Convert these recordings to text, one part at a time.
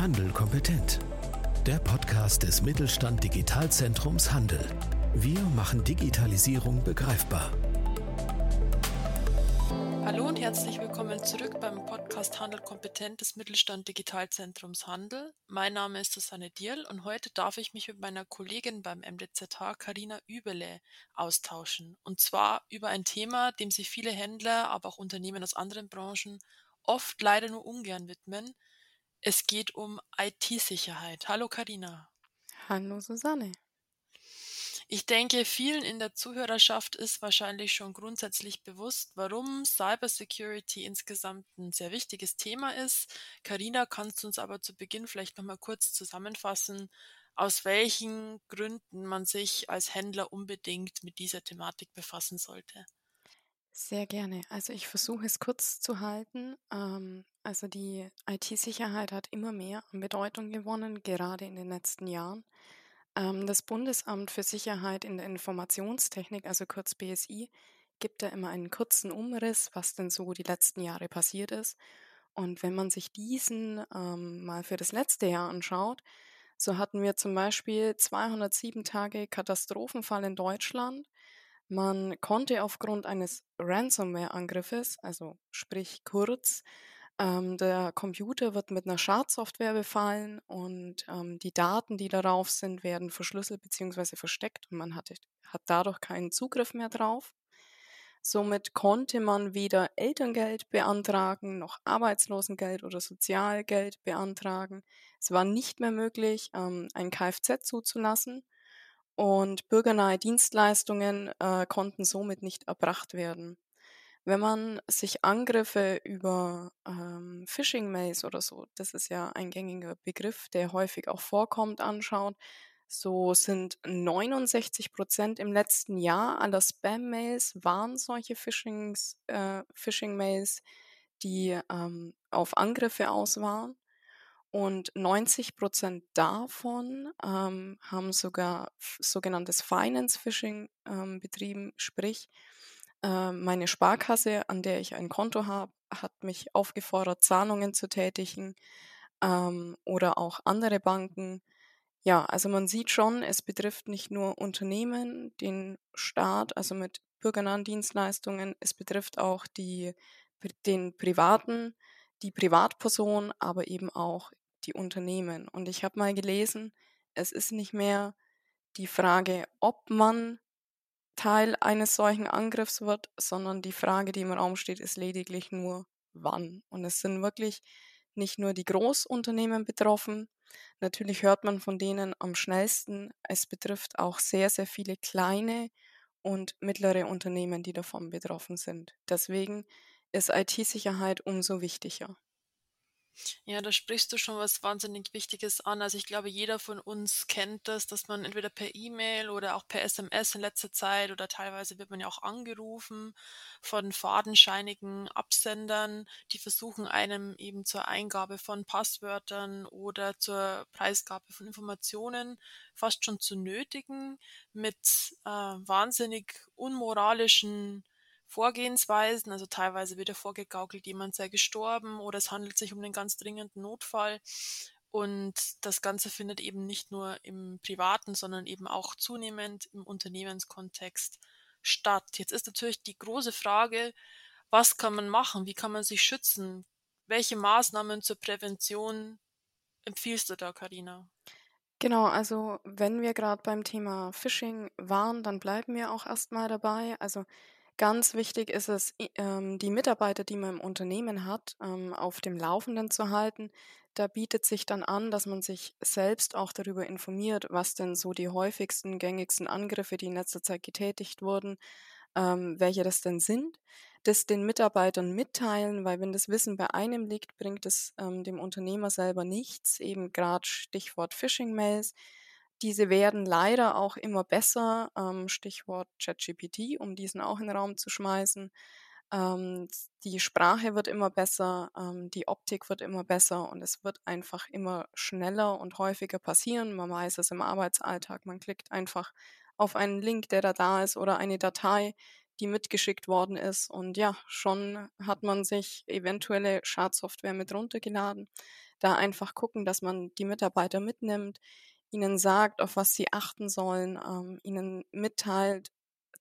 Handel kompetent. Der Podcast des Mittelstand Digitalzentrums Handel. Wir machen Digitalisierung begreifbar. Hallo und herzlich willkommen zurück beim Podcast Handel kompetent des Mittelstand Digitalzentrums Handel. Mein Name ist Susanne Dierl und heute darf ich mich mit meiner Kollegin beim MDZH Karina Übele austauschen. Und zwar über ein Thema, dem sich viele Händler, aber auch Unternehmen aus anderen Branchen oft leider nur ungern widmen. Es geht um IT-Sicherheit. Hallo Karina. Hallo Susanne. Ich denke, vielen in der Zuhörerschaft ist wahrscheinlich schon grundsätzlich bewusst, warum Cybersecurity insgesamt ein sehr wichtiges Thema ist. Karina, kannst du uns aber zu Beginn vielleicht noch mal kurz zusammenfassen, aus welchen Gründen man sich als Händler unbedingt mit dieser Thematik befassen sollte? Sehr gerne. Also ich versuche es kurz zu halten. Ähm, also die IT-Sicherheit hat immer mehr an Bedeutung gewonnen, gerade in den letzten Jahren. Ähm, das Bundesamt für Sicherheit in der Informationstechnik, also kurz BSI, gibt da immer einen kurzen Umriss, was denn so die letzten Jahre passiert ist. Und wenn man sich diesen ähm, mal für das letzte Jahr anschaut, so hatten wir zum Beispiel 207 Tage Katastrophenfall in Deutschland. Man konnte aufgrund eines Ransomware-Angriffes, also sprich kurz, ähm, der Computer wird mit einer Schadsoftware befallen und ähm, die Daten, die darauf sind, werden verschlüsselt bzw. versteckt und man hat, hat dadurch keinen Zugriff mehr drauf. Somit konnte man weder Elterngeld beantragen, noch Arbeitslosengeld oder Sozialgeld beantragen. Es war nicht mehr möglich, ähm, ein Kfz zuzulassen und bürgernahe Dienstleistungen äh, konnten somit nicht erbracht werden. Wenn man sich Angriffe über ähm, Phishing-Mails oder so, das ist ja ein gängiger Begriff, der häufig auch vorkommt, anschaut, so sind 69 Prozent im letzten Jahr aller Spam-Mails waren solche Phishings, äh, Phishing-Mails, die ähm, auf Angriffe aus waren. Und 90 Prozent davon ähm, haben sogar sogenanntes Finance Phishing ähm, betrieben, sprich äh, meine Sparkasse, an der ich ein Konto habe, hat mich aufgefordert, Zahlungen zu tätigen ähm, oder auch andere Banken. Ja, also man sieht schon, es betrifft nicht nur Unternehmen, den Staat, also mit bürgernahen Dienstleistungen, es betrifft auch die, den Privaten, die Privatperson, aber eben auch die Unternehmen. Und ich habe mal gelesen, es ist nicht mehr die Frage, ob man Teil eines solchen Angriffs wird, sondern die Frage, die im Raum steht, ist lediglich nur wann. Und es sind wirklich nicht nur die Großunternehmen betroffen. Natürlich hört man von denen am schnellsten. Es betrifft auch sehr, sehr viele kleine und mittlere Unternehmen, die davon betroffen sind. Deswegen ist IT-Sicherheit umso wichtiger. Ja, da sprichst du schon was wahnsinnig Wichtiges an. Also ich glaube, jeder von uns kennt das, dass man entweder per E-Mail oder auch per SMS in letzter Zeit oder teilweise wird man ja auch angerufen von fadenscheinigen Absendern, die versuchen einem eben zur Eingabe von Passwörtern oder zur Preisgabe von Informationen fast schon zu nötigen mit äh, wahnsinnig unmoralischen Vorgehensweisen. Also teilweise wird ja vorgegaukelt, jemand sei gestorben oder es handelt sich um einen ganz dringenden Notfall. Und das Ganze findet eben nicht nur im privaten, sondern eben auch zunehmend im Unternehmenskontext statt. Jetzt ist natürlich die große Frage, was kann man machen? Wie kann man sich schützen? Welche Maßnahmen zur Prävention empfiehlst du da, Karina? Genau, also wenn wir gerade beim Thema Phishing waren, dann bleiben wir auch erstmal dabei. Also Ganz wichtig ist es, ähm, die Mitarbeiter, die man im Unternehmen hat, ähm, auf dem Laufenden zu halten. Da bietet sich dann an, dass man sich selbst auch darüber informiert, was denn so die häufigsten, gängigsten Angriffe, die in letzter Zeit getätigt wurden, ähm, welche das denn sind, das den Mitarbeitern mitteilen, weil wenn das Wissen bei einem liegt, bringt es dem Unternehmer selber nichts. Eben gerade Stichwort Phishing-Mails diese werden leider auch immer besser, ähm, Stichwort ChatGPT, um diesen auch in den Raum zu schmeißen. Ähm, die Sprache wird immer besser, ähm, die Optik wird immer besser und es wird einfach immer schneller und häufiger passieren. Man weiß es im Arbeitsalltag, man klickt einfach auf einen Link, der da da ist oder eine Datei, die mitgeschickt worden ist. Und ja, schon hat man sich eventuelle Schadsoftware mit runtergeladen. Da einfach gucken, dass man die Mitarbeiter mitnimmt, ihnen sagt, auf was sie achten sollen, ähm, ihnen mitteilt,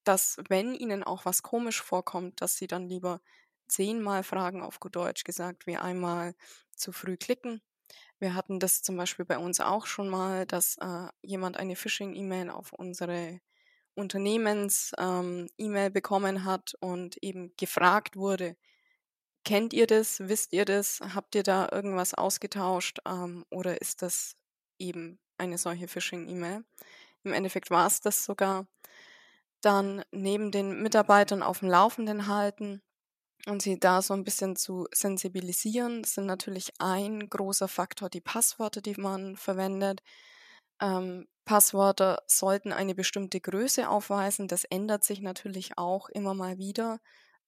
dass wenn ihnen auch was komisch vorkommt, dass sie dann lieber zehnmal fragen, auf gut Deutsch gesagt, wie einmal zu früh klicken. Wir hatten das zum Beispiel bei uns auch schon mal, dass äh, jemand eine Phishing-E-Mail auf unsere Unternehmens-E-Mail ähm, bekommen hat und eben gefragt wurde, kennt ihr das, wisst ihr das, habt ihr da irgendwas ausgetauscht ähm, oder ist das eben eine solche Phishing-E-Mail? Im Endeffekt war es das sogar. Dann neben den Mitarbeitern auf dem Laufenden halten und sie da so ein bisschen zu sensibilisieren, sind natürlich ein großer Faktor die Passwörter, die man verwendet. Ähm, Passwörter sollten eine bestimmte Größe aufweisen. Das ändert sich natürlich auch immer mal wieder,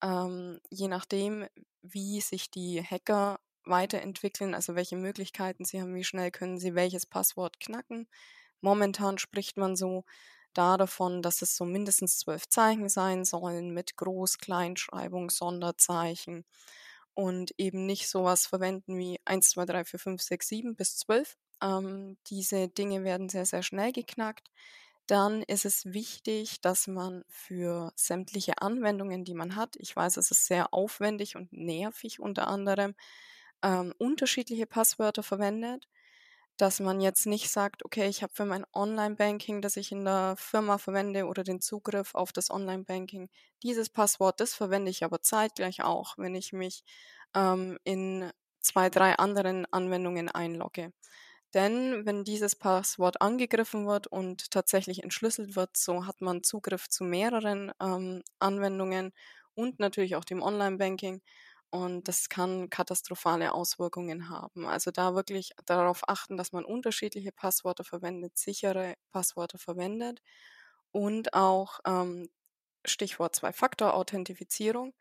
ähm, je nachdem, wie sich die Hacker weiterentwickeln, also welche Möglichkeiten sie haben, wie schnell können sie welches Passwort knacken. Momentan spricht man so da davon, dass es so mindestens zwölf Zeichen sein sollen mit Groß-, Kleinschreibung, Sonderzeichen und eben nicht sowas verwenden wie 1, 2, 3, 4, 5, 6, 7 bis 12. Ähm, diese Dinge werden sehr, sehr schnell geknackt. Dann ist es wichtig, dass man für sämtliche Anwendungen, die man hat, ich weiß, es ist sehr aufwendig und nervig unter anderem, ähm, unterschiedliche Passwörter verwendet dass man jetzt nicht sagt, okay, ich habe für mein Online-Banking, das ich in der Firma verwende oder den Zugriff auf das Online-Banking, dieses Passwort, das verwende ich aber zeitgleich auch, wenn ich mich ähm, in zwei, drei anderen Anwendungen einlogge. Denn wenn dieses Passwort angegriffen wird und tatsächlich entschlüsselt wird, so hat man Zugriff zu mehreren ähm, Anwendungen und natürlich auch dem Online-Banking. Und das kann katastrophale Auswirkungen haben. Also da wirklich darauf achten, dass man unterschiedliche Passwörter verwendet, sichere Passwörter verwendet und auch ähm, Stichwort Zwei-Faktor-Authentifizierung.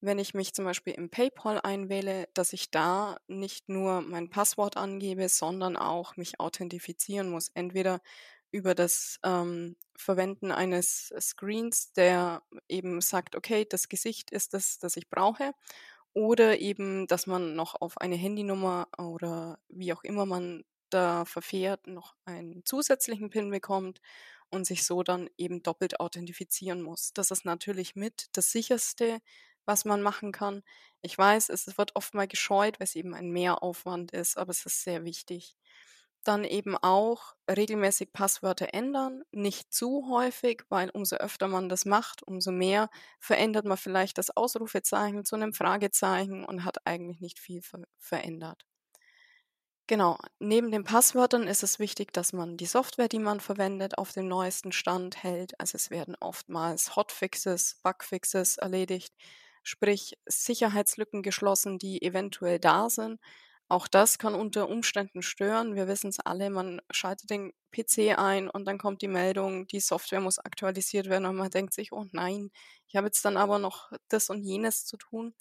Wenn ich mich zum Beispiel im PayPal einwähle, dass ich da nicht nur mein Passwort angebe, sondern auch mich authentifizieren muss. Entweder über das ähm, Verwenden eines Screens, der eben sagt, okay, das Gesicht ist das, das ich brauche oder eben, dass man noch auf eine Handynummer oder wie auch immer man da verfährt, noch einen zusätzlichen PIN bekommt und sich so dann eben doppelt authentifizieren muss. Das ist natürlich mit das sicherste, was man machen kann. Ich weiß, es wird oft mal gescheut, weil es eben ein Mehraufwand ist, aber es ist sehr wichtig. Dann eben auch regelmäßig Passwörter ändern, nicht zu häufig, weil umso öfter man das macht, umso mehr verändert man vielleicht das Ausrufezeichen zu einem Fragezeichen und hat eigentlich nicht viel ver verändert. Genau, neben den Passwörtern ist es wichtig, dass man die Software, die man verwendet, auf dem neuesten Stand hält. Also es werden oftmals Hotfixes, Bugfixes erledigt, sprich Sicherheitslücken geschlossen, die eventuell da sind auch das kann unter Umständen stören. Wir wissen es alle, man schaltet den PC ein und dann kommt die Meldung, die Software muss aktualisiert werden und man denkt sich, oh nein, ich habe jetzt dann aber noch das und jenes zu tun.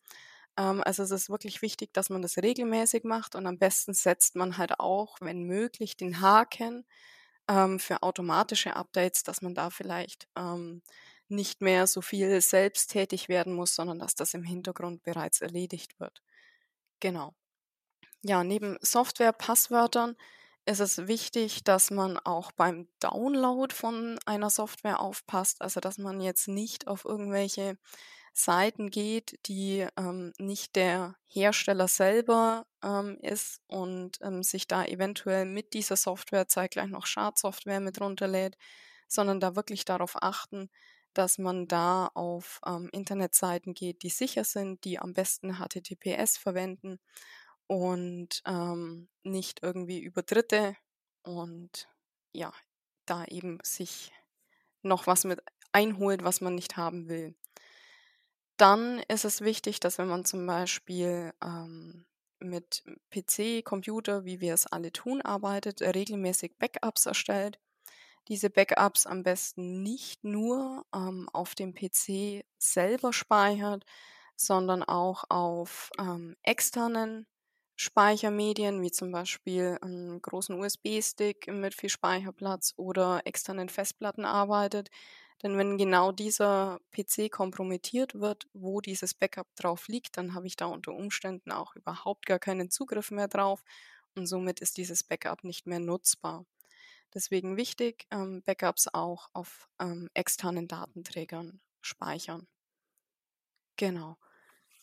Ähm, also es ist wirklich wichtig, dass man das regelmäßig macht und am besten setzt man halt auch, wenn möglich, den Haken ähm, für automatische Updates, dass man da vielleicht ähm, nicht mehr so viel selbst tätig werden muss, sondern dass das im Hintergrund bereits erledigt wird. Genau. Ja, neben Software-Passwörtern ist es wichtig, dass man auch beim Download von einer Software aufpasst. Also, dass man jetzt nicht auf irgendwelche Seiten geht, die ähm, nicht der Hersteller selber ähm, ist und ähm, sich da eventuell mit dieser Software zeitgleich noch Schadsoftware mit runterlädt, sondern da wirklich darauf achten, dass man da auf ähm, Internetseiten geht, die sicher sind, die am besten HTTPS verwenden und ähm, nicht irgendwie über Dritte und ja, da eben sich noch was mit einholt, was man nicht haben will. Dann ist es wichtig, dass wenn man zum Beispiel ähm, mit PC, Computer, wie wir es alle tun, arbeitet, regelmäßig Backups erstellt. Diese Backups am besten nicht nur ähm, auf dem PC selber speichert, sondern auch auf ähm, externen Speichermedien, wie zum Beispiel einen großen USB-Stick mit viel Speicherplatz oder externen Festplatten arbeitet. Denn wenn genau dieser PC kompromittiert wird, wo dieses Backup drauf liegt, dann habe ich da unter Umständen auch überhaupt gar keinen Zugriff mehr drauf und somit ist dieses Backup nicht mehr nutzbar. Deswegen wichtig, ähm, Backups auch auf ähm, externen Datenträgern speichern. Genau.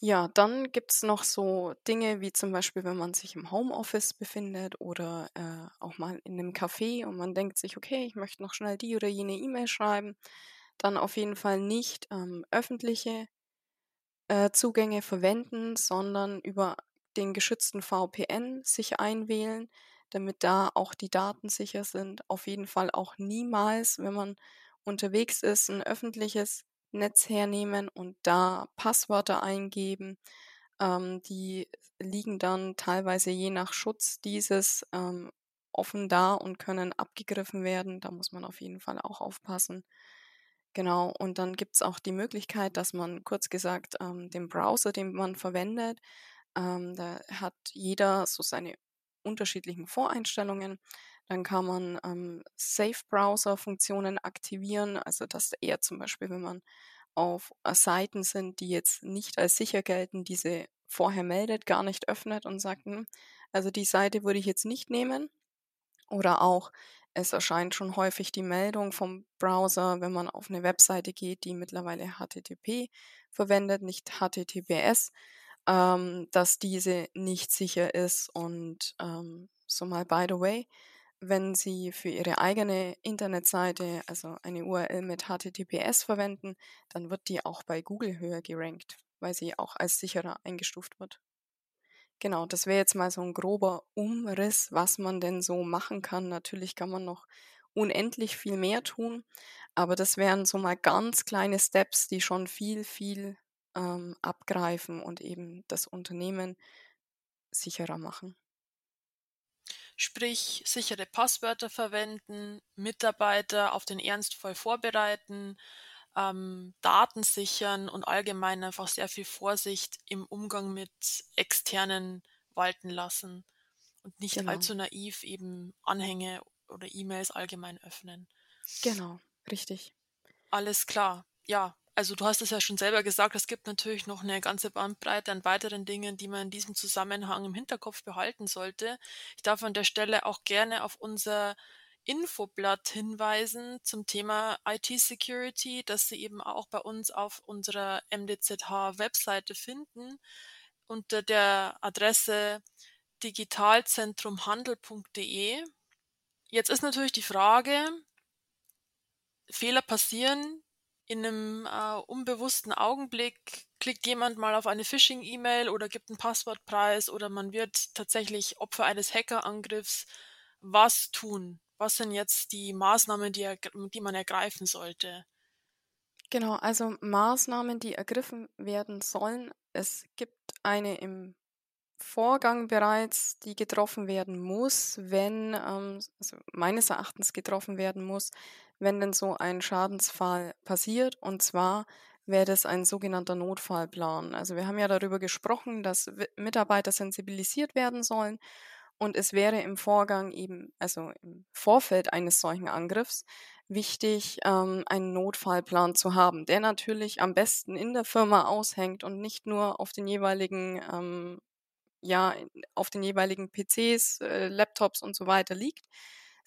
Ja, dann gibt es noch so Dinge wie zum Beispiel, wenn man sich im Homeoffice befindet oder äh, auch mal in einem Café und man denkt sich, okay, ich möchte noch schnell die oder jene E-Mail schreiben, dann auf jeden Fall nicht ähm, öffentliche äh, Zugänge verwenden, sondern über den geschützten VPN sich einwählen, damit da auch die Daten sicher sind. Auf jeden Fall auch niemals, wenn man unterwegs ist, ein öffentliches Netz hernehmen und da Passwörter eingeben. Ähm, die liegen dann teilweise je nach Schutz dieses ähm, offen da und können abgegriffen werden. Da muss man auf jeden Fall auch aufpassen. Genau, und dann gibt es auch die Möglichkeit, dass man kurz gesagt ähm, den Browser, den man verwendet, ähm, da hat jeder so seine unterschiedlichen Voreinstellungen. Dann kann man ähm, Safe-Browser-Funktionen aktivieren, also dass er zum Beispiel, wenn man auf äh, Seiten sind, die jetzt nicht als sicher gelten, diese vorher meldet, gar nicht öffnet und sagt, hm, also die Seite würde ich jetzt nicht nehmen. Oder auch, es erscheint schon häufig die Meldung vom Browser, wenn man auf eine Webseite geht, die mittlerweile HTTP verwendet, nicht HTTPS, ähm, dass diese nicht sicher ist. Und ähm, so mal by the way, wenn Sie für Ihre eigene Internetseite, also eine URL mit HTTPS verwenden, dann wird die auch bei Google höher gerankt, weil sie auch als sicherer eingestuft wird. Genau, das wäre jetzt mal so ein grober Umriss, was man denn so machen kann. Natürlich kann man noch unendlich viel mehr tun, aber das wären so mal ganz kleine Steps, die schon viel, viel ähm, abgreifen und eben das Unternehmen sicherer machen. Sprich, sichere Passwörter verwenden, Mitarbeiter auf den Ernstfall vorbereiten, ähm, Daten sichern und allgemein einfach sehr viel Vorsicht im Umgang mit externen walten lassen und nicht genau. allzu naiv eben Anhänge oder E-Mails allgemein öffnen. Genau, richtig. Alles klar. Ja, also du hast es ja schon selber gesagt, es gibt natürlich noch eine ganze Bandbreite an weiteren Dingen, die man in diesem Zusammenhang im Hinterkopf behalten sollte. Ich darf an der Stelle auch gerne auf unser Infoblatt hinweisen zum Thema IT-Security, das Sie eben auch bei uns auf unserer MDZH-Webseite finden unter der Adresse digitalzentrumhandel.de. Jetzt ist natürlich die Frage, Fehler passieren, in einem äh, unbewussten Augenblick klickt jemand mal auf eine Phishing-E-Mail oder gibt einen Passwortpreis oder man wird tatsächlich Opfer eines Hackerangriffs. Was tun? Was sind jetzt die Maßnahmen, die, die man ergreifen sollte? Genau, also Maßnahmen, die ergriffen werden sollen. Es gibt eine im Vorgang bereits, die getroffen werden muss, wenn, ähm, also meines Erachtens getroffen werden muss, wenn denn so ein Schadensfall passiert. Und zwar wäre das ein sogenannter Notfallplan. Also wir haben ja darüber gesprochen, dass Mitarbeiter sensibilisiert werden sollen. Und es wäre im Vorgang eben, also im Vorfeld eines solchen Angriffs, wichtig, ähm, einen Notfallplan zu haben, der natürlich am besten in der Firma aushängt und nicht nur auf den jeweiligen, ähm, ja, auf den jeweiligen PCs, äh, Laptops und so weiter liegt,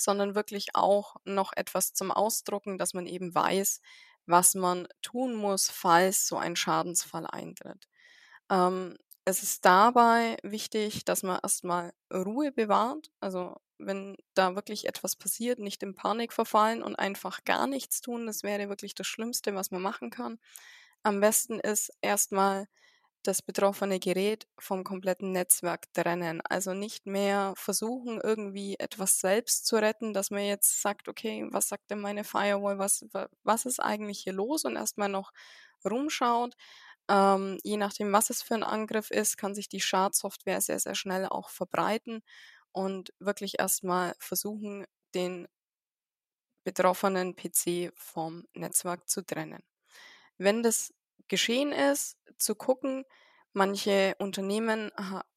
sondern wirklich auch noch etwas zum Ausdrucken, dass man eben weiß, was man tun muss, falls so ein Schadensfall eintritt. Ähm, es ist dabei wichtig, dass man erstmal Ruhe bewahrt. Also wenn da wirklich etwas passiert, nicht in Panik verfallen und einfach gar nichts tun. Das wäre wirklich das Schlimmste, was man machen kann. Am besten ist erstmal das betroffene Gerät vom kompletten Netzwerk trennen. Also nicht mehr versuchen, irgendwie etwas selbst zu retten, dass man jetzt sagt, okay, was sagt denn meine Firewall, was, was ist eigentlich hier los und erstmal noch rumschaut. Ähm, je nachdem, was es für ein Angriff ist, kann sich die Schadsoftware sehr, sehr schnell auch verbreiten und wirklich erstmal versuchen, den betroffenen PC vom Netzwerk zu trennen. Wenn das geschehen ist, zu gucken, Manche Unternehmen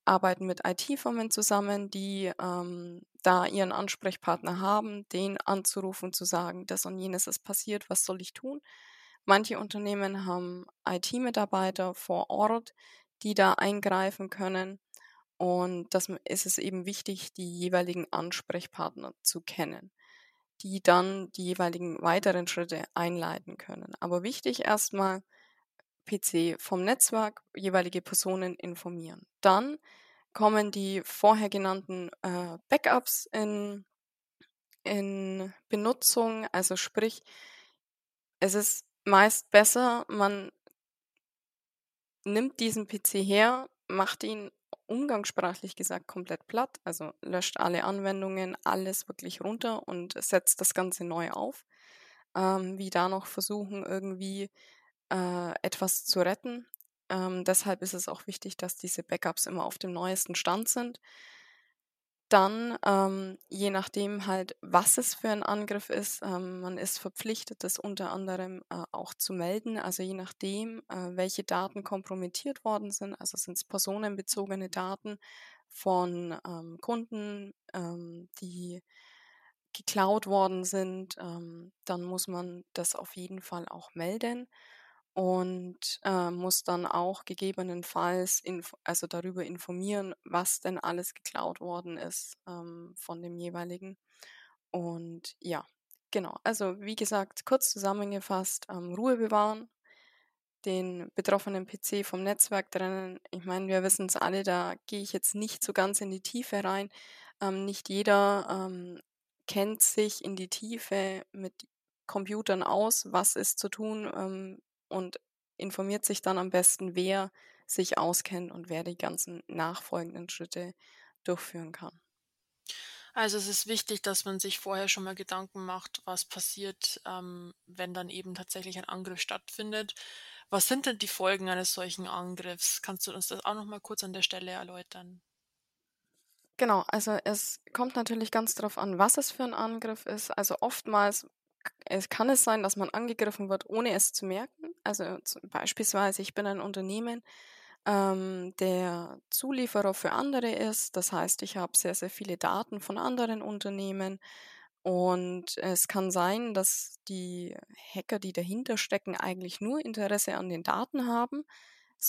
arbeiten mit IT-Firmen zusammen, die ähm, da ihren Ansprechpartner haben, den anzurufen, zu sagen, das und jenes ist passiert, was soll ich tun? Manche Unternehmen haben IT-Mitarbeiter vor Ort, die da eingreifen können. Und das ist es eben wichtig, die jeweiligen Ansprechpartner zu kennen, die dann die jeweiligen weiteren Schritte einleiten können. Aber wichtig erstmal, PC vom Netzwerk jeweilige Personen informieren. Dann kommen die vorher genannten äh, Backups in, in Benutzung. Also sprich, es ist meist besser, man nimmt diesen PC her, macht ihn umgangssprachlich gesagt komplett platt, also löscht alle Anwendungen, alles wirklich runter und setzt das Ganze neu auf. Ähm, wie da noch versuchen, irgendwie äh, etwas zu retten. Ähm, deshalb ist es auch wichtig, dass diese Backups immer auf dem neuesten Stand sind. Dann, ähm, je nachdem halt, was es für ein Angriff ist, ähm, man ist verpflichtet, das unter anderem äh, auch zu melden. Also je nachdem, äh, welche Daten kompromittiert worden sind, also sind es personenbezogene Daten von ähm, Kunden, ähm, die geklaut worden sind, ähm, dann muss man das auf jeden Fall auch melden und äh, muss dann auch gegebenenfalls also darüber informieren, was denn alles geklaut worden ist ähm, von dem jeweiligen. Und ja, genau. Also wie gesagt, kurz zusammengefasst, ähm, Ruhe bewahren, den betroffenen PC vom Netzwerk trennen. Ich meine, wir wissen es alle, da gehe ich jetzt nicht so ganz in die Tiefe rein. Ähm, nicht jeder ähm, kennt sich in die Tiefe mit Computern aus, was ist zu tun, ähm, und informiert sich dann am besten, wer sich auskennt und wer die ganzen nachfolgenden Schritte durchführen kann. Also es ist wichtig, dass man sich vorher schon mal Gedanken macht, was passiert, ähm, wenn dann eben tatsächlich ein Angriff stattfindet. Was sind denn die Folgen eines solchen Angriffs? Kannst du uns das auch noch mal kurz an der Stelle erläutern? Genau, also es kommt natürlich ganz darauf an, was es für ein Angriff ist. Also oftmals es kann es sein, dass man angegriffen wird, ohne es zu merken. Also beispielsweise, ich bin ein Unternehmen, ähm, der Zulieferer für andere ist. Das heißt, ich habe sehr, sehr viele Daten von anderen Unternehmen. Und es kann sein, dass die Hacker, die dahinter stecken, eigentlich nur Interesse an den Daten haben,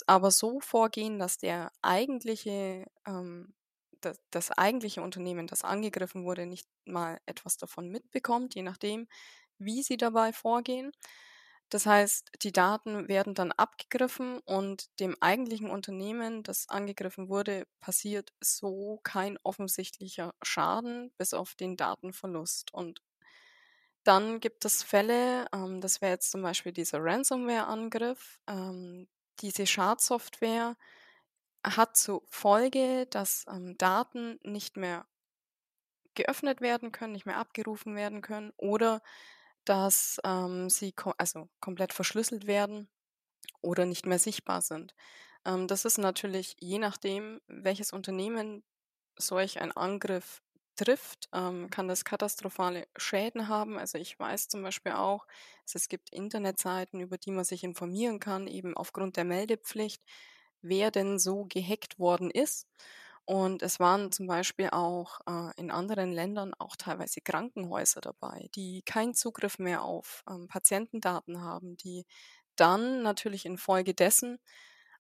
aber so vorgehen, dass der eigentliche, ähm, das, das eigentliche Unternehmen, das angegriffen wurde, nicht mal etwas davon mitbekommt, je nachdem, wie sie dabei vorgehen. Das heißt, die Daten werden dann abgegriffen und dem eigentlichen Unternehmen, das angegriffen wurde, passiert so kein offensichtlicher Schaden bis auf den Datenverlust. Und dann gibt es Fälle, ähm, das wäre jetzt zum Beispiel dieser Ransomware-Angriff. Ähm, diese Schadsoftware hat zur Folge, dass ähm, Daten nicht mehr geöffnet werden können, nicht mehr abgerufen werden können oder dass ähm, sie ko also komplett verschlüsselt werden oder nicht mehr sichtbar sind. Ähm, das ist natürlich je nachdem, welches Unternehmen solch ein Angriff trifft, ähm, kann das katastrophale Schäden haben. Also ich weiß zum Beispiel auch, es gibt Internetseiten, über die man sich informieren kann, eben aufgrund der Meldepflicht, wer denn so gehackt worden ist. Und es waren zum Beispiel auch äh, in anderen Ländern auch teilweise Krankenhäuser dabei, die keinen Zugriff mehr auf ähm, Patientendaten haben, die dann natürlich infolgedessen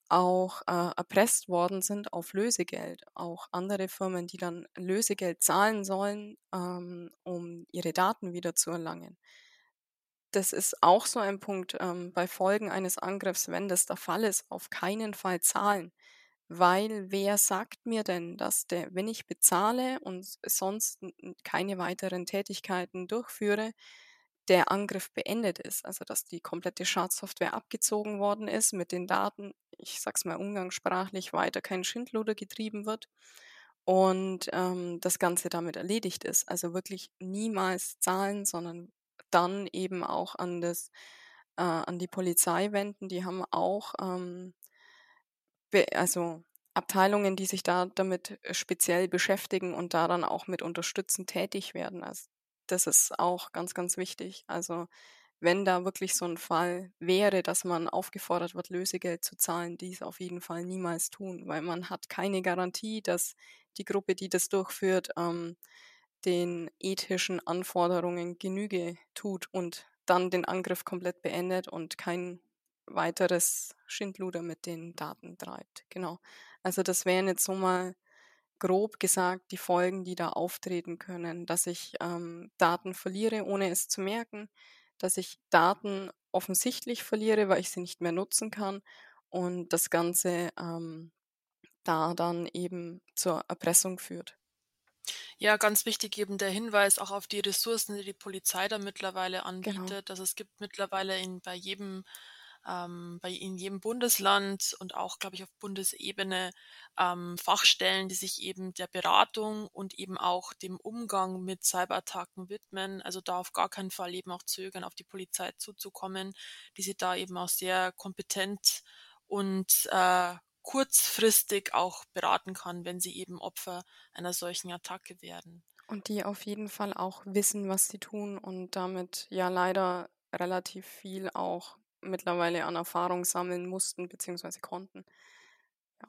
auch äh, erpresst worden sind auf Lösegeld. Auch andere Firmen, die dann Lösegeld zahlen sollen, ähm, um ihre Daten wieder zu erlangen. Das ist auch so ein Punkt ähm, bei Folgen eines Angriffs, wenn das der Fall ist, auf keinen Fall zahlen weil wer sagt mir denn, dass der, wenn ich bezahle und sonst keine weiteren Tätigkeiten durchführe, der Angriff beendet ist, also dass die komplette Schadsoftware abgezogen worden ist mit den Daten, ich sag's mal umgangssprachlich, weiter kein Schindluder getrieben wird und ähm, das Ganze damit erledigt ist. Also wirklich niemals zahlen, sondern dann eben auch an das äh, an die Polizei wenden. Die haben auch ähm, also Abteilungen, die sich da damit äh, speziell beschäftigen und da dann auch mit unterstützend tätig werden. Also das ist auch ganz, ganz wichtig. Also wenn da wirklich so ein Fall wäre, dass man aufgefordert wird, Lösegeld zu zahlen, dies auf jeden Fall niemals tun, weil man hat keine Garantie, dass die Gruppe, die das durchführt, ähm, den ethischen Anforderungen Genüge tut und dann den Angriff komplett beendet und kein weiteres Schindluder mit den Daten treibt. Genau. Also das wären jetzt so mal grob gesagt die Folgen, die da auftreten können, dass ich ähm, Daten verliere, ohne es zu merken, dass ich Daten offensichtlich verliere, weil ich sie nicht mehr nutzen kann und das Ganze ähm, da dann eben zur Erpressung führt. Ja, ganz wichtig eben der Hinweis auch auf die Ressourcen, die die Polizei da mittlerweile genau. anbietet. Genau. Also es gibt mittlerweile in, bei jedem ähm, bei in jedem Bundesland und auch, glaube ich, auf Bundesebene ähm, Fachstellen, die sich eben der Beratung und eben auch dem Umgang mit Cyberattacken widmen. Also da auf gar keinen Fall eben auch zögern, auf die Polizei zuzukommen, die sie da eben auch sehr kompetent und äh, kurzfristig auch beraten kann, wenn sie eben Opfer einer solchen Attacke werden. Und die auf jeden Fall auch wissen, was sie tun und damit ja leider relativ viel auch mittlerweile an Erfahrung sammeln mussten bzw. konnten. Ja.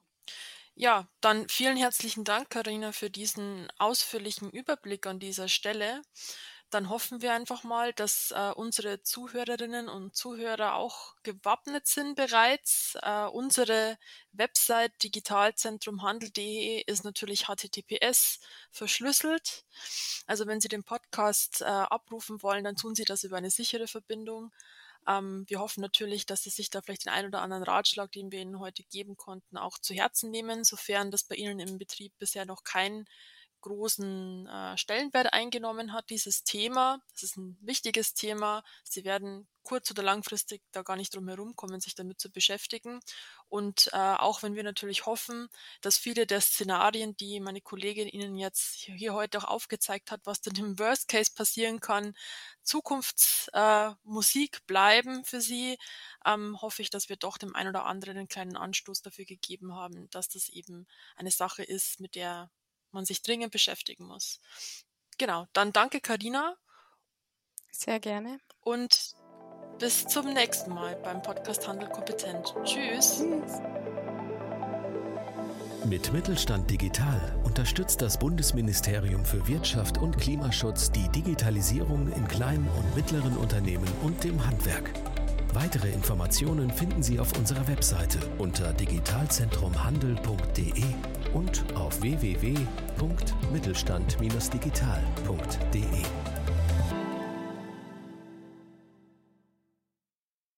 ja, dann vielen herzlichen Dank, Karina, für diesen ausführlichen Überblick an dieser Stelle. Dann hoffen wir einfach mal, dass äh, unsere Zuhörerinnen und Zuhörer auch gewappnet sind bereits. Äh, unsere Website digitalzentrumhandel.de ist natürlich HTTPS verschlüsselt. Also wenn Sie den Podcast äh, abrufen wollen, dann tun Sie das über eine sichere Verbindung. Ähm, wir hoffen natürlich, dass Sie sich da vielleicht den einen oder anderen Ratschlag, den wir Ihnen heute geben konnten, auch zu Herzen nehmen, sofern das bei Ihnen im Betrieb bisher noch kein großen äh, Stellenwert eingenommen hat, dieses Thema. Das ist ein wichtiges Thema. Sie werden kurz- oder langfristig da gar nicht drum herum kommen, sich damit zu beschäftigen. Und äh, auch wenn wir natürlich hoffen, dass viele der Szenarien, die meine Kollegin Ihnen jetzt hier heute auch aufgezeigt hat, was denn im Worst Case passieren kann, Zukunftsmusik äh, bleiben für Sie, ähm, hoffe ich, dass wir doch dem einen oder anderen einen kleinen Anstoß dafür gegeben haben, dass das eben eine Sache ist, mit der man sich dringend beschäftigen muss. Genau, dann danke Karina. Sehr gerne. Und bis zum nächsten Mal beim Podcast Handel kompetent. Tschüss. Tschüss. Mit Mittelstand Digital unterstützt das Bundesministerium für Wirtschaft und Klimaschutz die Digitalisierung in kleinen und mittleren Unternehmen und dem Handwerk. Weitere Informationen finden Sie auf unserer Webseite unter digitalzentrumhandel.de und auf www.mittelstand-digital.de.